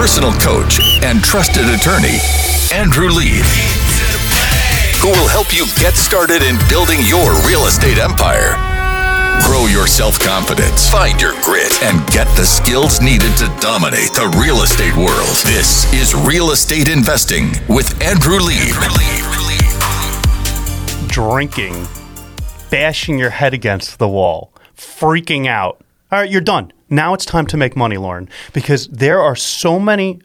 personal coach and trusted attorney, Andrew Lieb, who will help you get started in building your real estate empire. Grow your self confidence, find your grit, and get the skills needed to dominate the real estate world. This is Real Estate Investing with Andrew Lieb. Drinking, bashing your head against the wall, freaking out. All right, you're done. Now it's time to make money, Lauren, because there are so many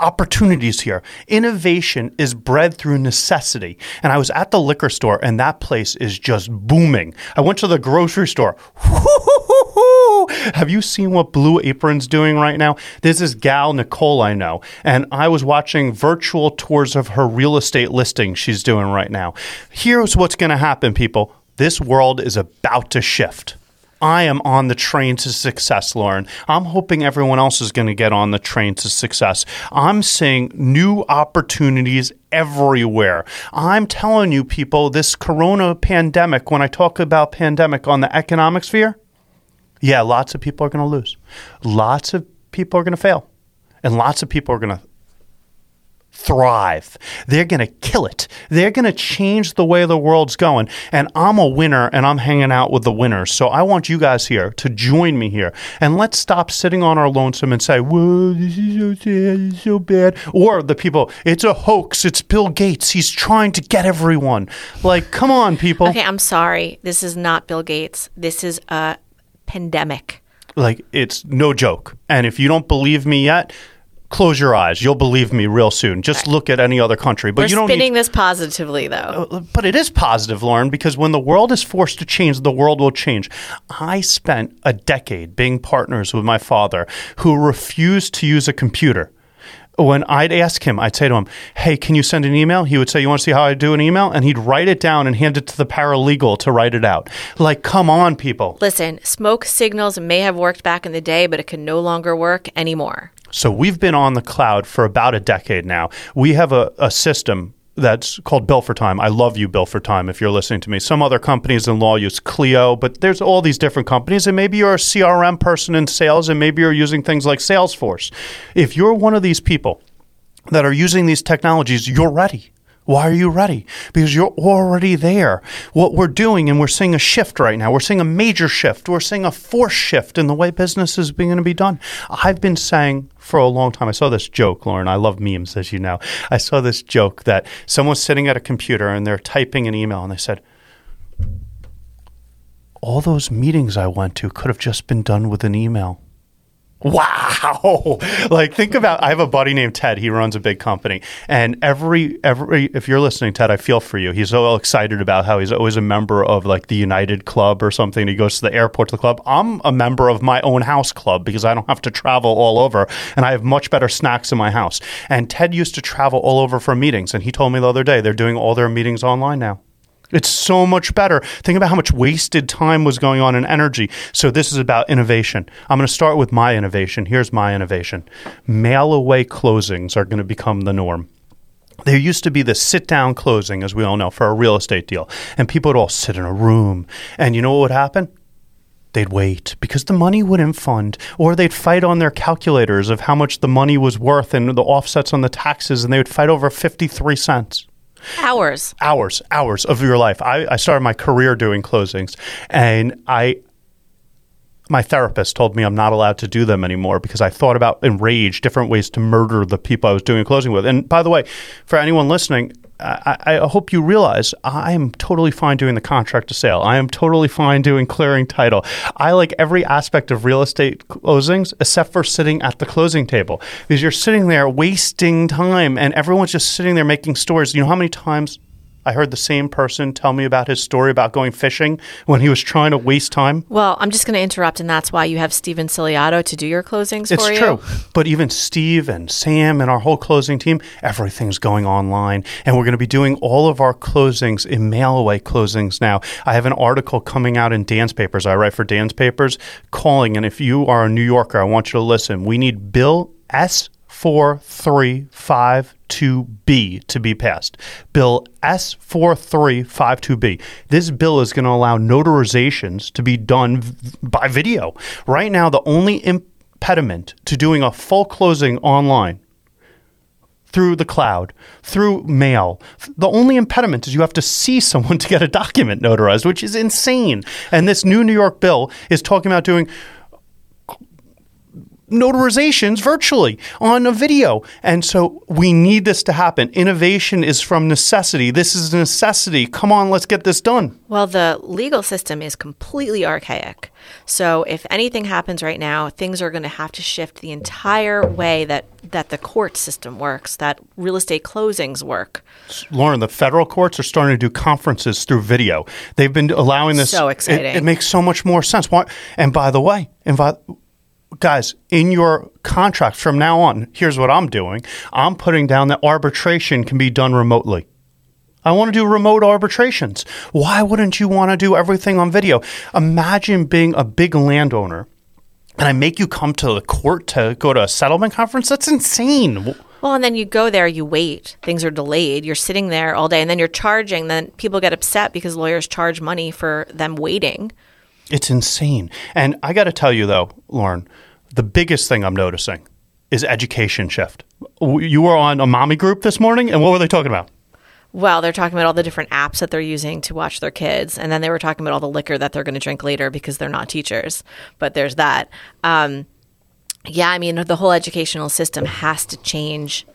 opportunities here. Innovation is bred through necessity. And I was at the liquor store, and that place is just booming. I went to the grocery store. Have you seen what Blue Apron's doing right now? This is gal Nicole I know, and I was watching virtual tours of her real estate listing she's doing right now. Here's what's going to happen, people. This world is about to shift. I am on the train to success, Lauren. I'm hoping everyone else is going to get on the train to success. I'm seeing new opportunities everywhere. I'm telling you, people, this corona pandemic, when I talk about pandemic on the economic sphere, yeah, lots of people are going to lose. Lots of people are going to fail. And lots of people are going to thrive. They're going to kill it. They're going to change the way the world's going. And I'm a winner and I'm hanging out with the winners. So I want you guys here to join me here. And let's stop sitting on our lonesome and say, whoa, this is so sad, this is so bad. Or the people, it's a hoax. It's Bill Gates. He's trying to get everyone. Like, come on, people. Okay, I'm sorry. This is not Bill Gates. This is a pandemic. Like, it's no joke. And if you don't believe me yet, close your eyes. You'll believe me real soon. Just look at any other country. But We're you don't spinning need, this positively, though. Uh, uh, but it is positive, Lauren, because when the world is forced to change, the world will change. I spent a decade being partners with my father who refused to use a computer. When I'd ask him, I'd say to him, Hey, can you send an email? He would say, You want to see how I do an email? And he'd write it down and hand it to the paralegal to write it out. Like, come on, people. Listen, smoke signals may have worked back in the day, but it can no longer work anymore. So we've been on the cloud for about a decade now. We have a, a system that's called Bill for Time. I love you, Bill for Time, if you're listening to me. Some other companies in law use Clio, but there's all these different companies, and maybe you're a CRM person in sales, and maybe you're using things like Salesforce. If you're one of these people that are using these technologies, you're ready. Why are you ready? Because you're already there. What we're doing, and we're seeing a shift right now. We're seeing a major shift. We're seeing a force shift in the way business is going to be done. I've been saying for a long time. I saw this joke, Lauren. I love memes, as you know. I saw this joke that someone's sitting at a computer and they're typing an email, and they said, "All those meetings I went to could have just been done with an email." Wow. Like think about I have a buddy named Ted. He runs a big company. And every every if you're listening, Ted, I feel for you. He's so excited about how he's always a member of like the United Club or something. He goes to the airport to the club. I'm a member of my own house club because I don't have to travel all over and I have much better snacks in my house. And Ted used to travel all over for meetings and he told me the other day they're doing all their meetings online now. It's so much better. Think about how much wasted time was going on in energy. So, this is about innovation. I'm going to start with my innovation. Here's my innovation mail away closings are going to become the norm. There used to be the sit down closing, as we all know, for a real estate deal. And people would all sit in a room. And you know what would happen? They'd wait because the money wouldn't fund, or they'd fight on their calculators of how much the money was worth and the offsets on the taxes, and they would fight over 53 cents Hours. hours, hours of your life. I, I started my career doing closings, and I, my therapist told me I'm not allowed to do them anymore because I thought about enrage different ways to murder the people I was doing closing with. And by the way, for anyone listening, I, I hope you realize I am totally fine doing the contract to sale. I am totally fine doing clearing title. I like every aspect of real estate closings except for sitting at the closing table because you're sitting there wasting time and everyone's just sitting there making stories. You know how many times I heard the same person tell me about his story about going fishing when he was trying to waste time? Well, I'm just going to interrupt, and that's why you have Steven Ciliato to do your closings It's for you. true. But even Steve and Sam and our whole closing team, everything's going online. And we're going to be doing all of our closings in mail away closings now. I have an article coming out in Dan's Papers. I write for Dan's Papers calling. And if you are a New Yorker, I want you to listen. We need Bill S. 4352B to be passed. Bill S4352B. This bill is going to allow notarizations to be done v- by video. Right now, the only impediment to doing a full closing online through the cloud, through mail. The only impediment is you have to see someone to get a document notarized, which is insane. And this new New York bill is talking about doing notarizations virtually on a video. And so we need this to happen. Innovation is from necessity. This is a necessity. Come on, let's get this done. Well, the legal system is completely archaic. So if anything happens right now, things are going to have to shift the entire way that, that the court system works, that real estate closings work. Lauren, the federal courts are starting to do conferences through video. They've been allowing this. So it- exciting. It, makes so much more sense. Why? And by the way, and by, guys, in your contract from now on, here's what I'm doing. I'm putting down that arbitration can be done remotely. I want to do remote arbitrations. Why wouldn't you want to do everything on video? Imagine being a big landowner and I make you come to the court to go to a settlement conference. That's insane. Well, and then you go there, you wait, things are delayed, you're sitting there all day, and then you're charging. Then people get upset because lawyers charge money for them waiting. It's insane. And I got to tell you, though, Lauren, the biggest thing I'm noticing is education shift. You were on a mommy group this morning, and what were they talking about? Well, they're talking about all the different apps that they're using to watch their kids, and then they were talking about all the liquor that they're going to drink later because they're not teachers. But there's that. Um, yeah, I mean, the whole educational system has to change.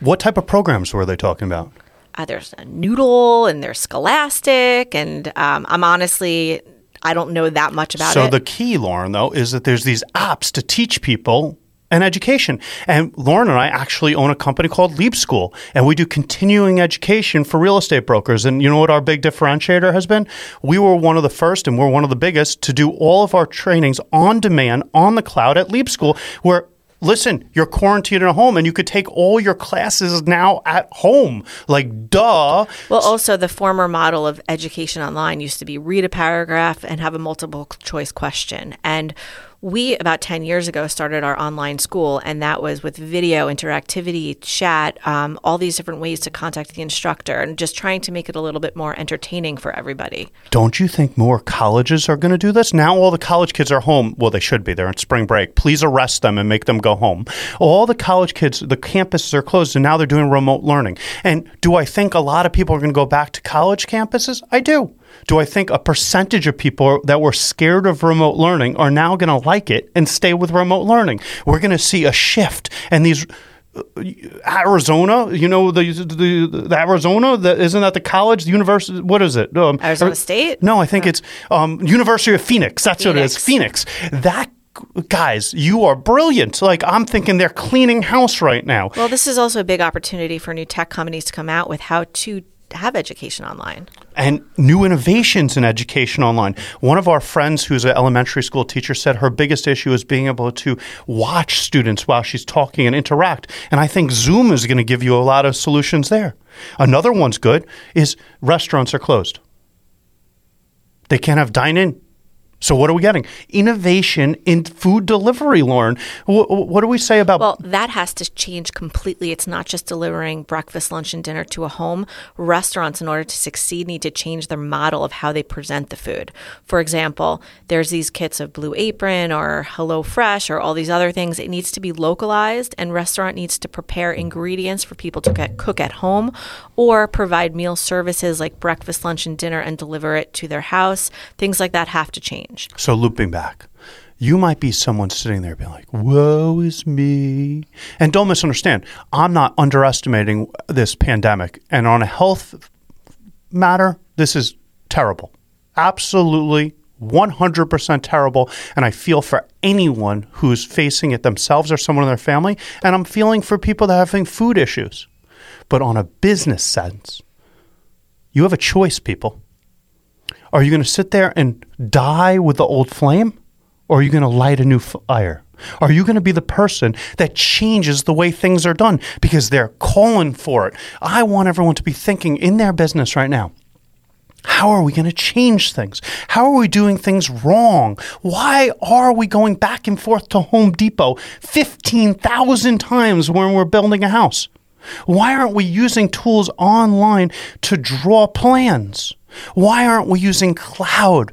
What type of programs were they talking about? Uh, there's a Noodle, and there's Scholastic, and um, I'm honestly, I don't know that much about so it. So the key, Lauren, though, is that there's these apps to teach people an education. And Lauren and I actually own a company called Lieb School, and we do continuing education for real estate brokers. And you know what our big differentiator has been? We were one of the first, and we're one of the biggest to do all of our trainings on demand on the cloud at Lieb School, where Listen, you're quarantined at home and you could take all your classes now at home. Like, duh. Well, also the former model of education online used to be read a paragraph and have a multiple choice question. And we about 10 years ago started our online school and that was with video interactivity chat um, all these different ways to contact the instructor and just trying to make it a little bit more entertaining for everybody Don't you think more colleges are going to do this? Now all the college kids are home. Well, they should be. They're on spring break. Please arrest them and make them go home. All the college kids, the campuses are closed and now they're doing remote learning. And do I think a lot of people are going to go back to college campuses? I do. Do I think a percentage of people that were scared of remote learning are now going to like it and stay with remote learning? We're going to see a shift and these Arizona, you know the the, the Arizona, the, isn't that the college, the university? What is it? Um, Arizona State? No, I think it's um, University of Phoenix. That's what it is. Phoenix. Phoenix. That guys, you are brilliant. Like I'm thinking they're cleaning house right now. well this is also a big opportunity for new tech companies to come out with how to have education online and new innovations in education online. One of our friends who's an elementary school teacher said her biggest issue is being able to watch students while she's talking and interact. And I think Zoom is going to give you a lot of solutions there. Another one's good is restaurants are closed. They can't have dine in. So what are we getting? Innovation in food delivery, Lauren. Wh- what do we say about Well, that has to change completely. It's not just delivering breakfast, lunch, and dinner to a home. Restaurants, in order to succeed, need to change their model of how they present the food. For example, there's these kits of Blue Apron or Hello Fresh or all these other things. It needs to be localized, and restaurant needs to prepare ingredients for people to get, cook at home or provide meal services like breakfast, lunch, and dinner and deliver it to their house. Things like that have to change. So looping back, you might be someone sitting there being like, "Woe is me," and don't misunderstand. I'm not underestimating this pandemic, and on a health matter, this is terrible, absolutely. 100% terrible. And I feel for anyone who's facing it themselves or someone in their family. And I'm feeling for people that are having food issues. But on a business sense, you have a choice, people. Are you going to sit there and die with the old flame? Or are you going to light a new fire? Are you going to be the person that changes the way things are done because they're calling for it? I want everyone to be thinking in their business right now. How are we going to change things? How are we doing things wrong? Why are we going back and forth to Home Depot 15,000 times when we're building a house? Why aren't we using tools online to draw plans? Why aren't we using cloud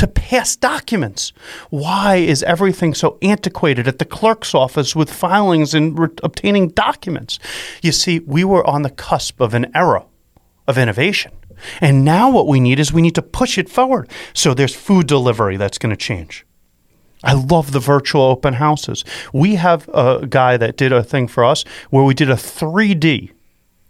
to pass documents. Why is everything so antiquated at the clerk's office with filings and re- obtaining documents? You see, we were on the cusp of an era of innovation. And now what we need is we need to push it forward. So there's food delivery that's going to change. I love the virtual open houses. We have a guy that did a thing for us where we did a 3D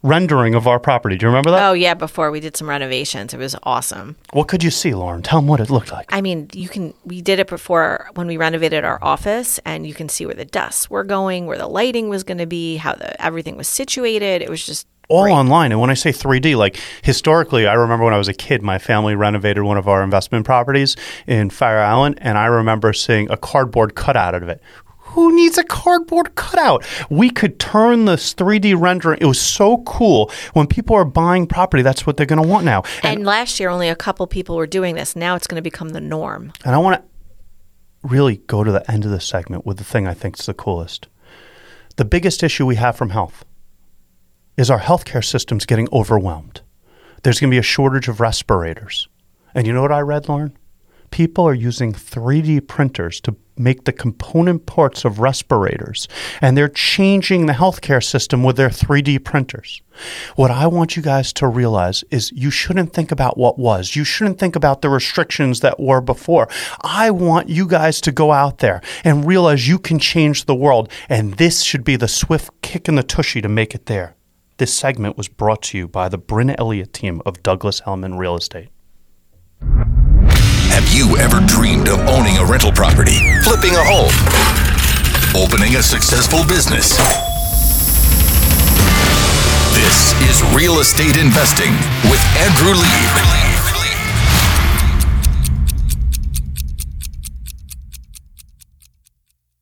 rendering of our property. Do you remember that? Oh yeah, before we did some renovations, it was awesome. What could you see, Lauren? Tell them what it looked like. I mean, you can. We did it before when we renovated our office, and you can see where the desks were going, where the lighting was going to be, how the everything was situated. It was just all great. online. And when I say 3D, like historically, I remember when I was a kid, my family renovated one of our investment properties in Fire Island, and I remember seeing a cardboard cutout of it. Who needs a cardboard cutout? We could turn this 3D rendering. It was so cool. When people are buying property, that's what they're going to want now. And last year, only a couple people were doing this. Now it's going to become the norm. And I want to really go to the end of the segment with the thing I think is the coolest. The biggest issue we have from health is our healthcare system's getting overwhelmed. There's going to be a shortage of respirators. And you know what I read, Lauren? People are using 3D printers to make the component parts of respirators, and they're changing the healthcare system with their 3D printers. What I want you guys to realize is you shouldn't think about what was. You shouldn't think about the restrictions that were before. I want you guys to go out there and realize you can change the world, and this should be the swift kick in the tushy to make it there. This segment was brought to you by the Bryn Elliott team of Douglas Elliman Real Estate. You ever dreamed of owning a rental property, flipping a home, opening a successful business? This is Real Estate Investing with Andrew Lieb.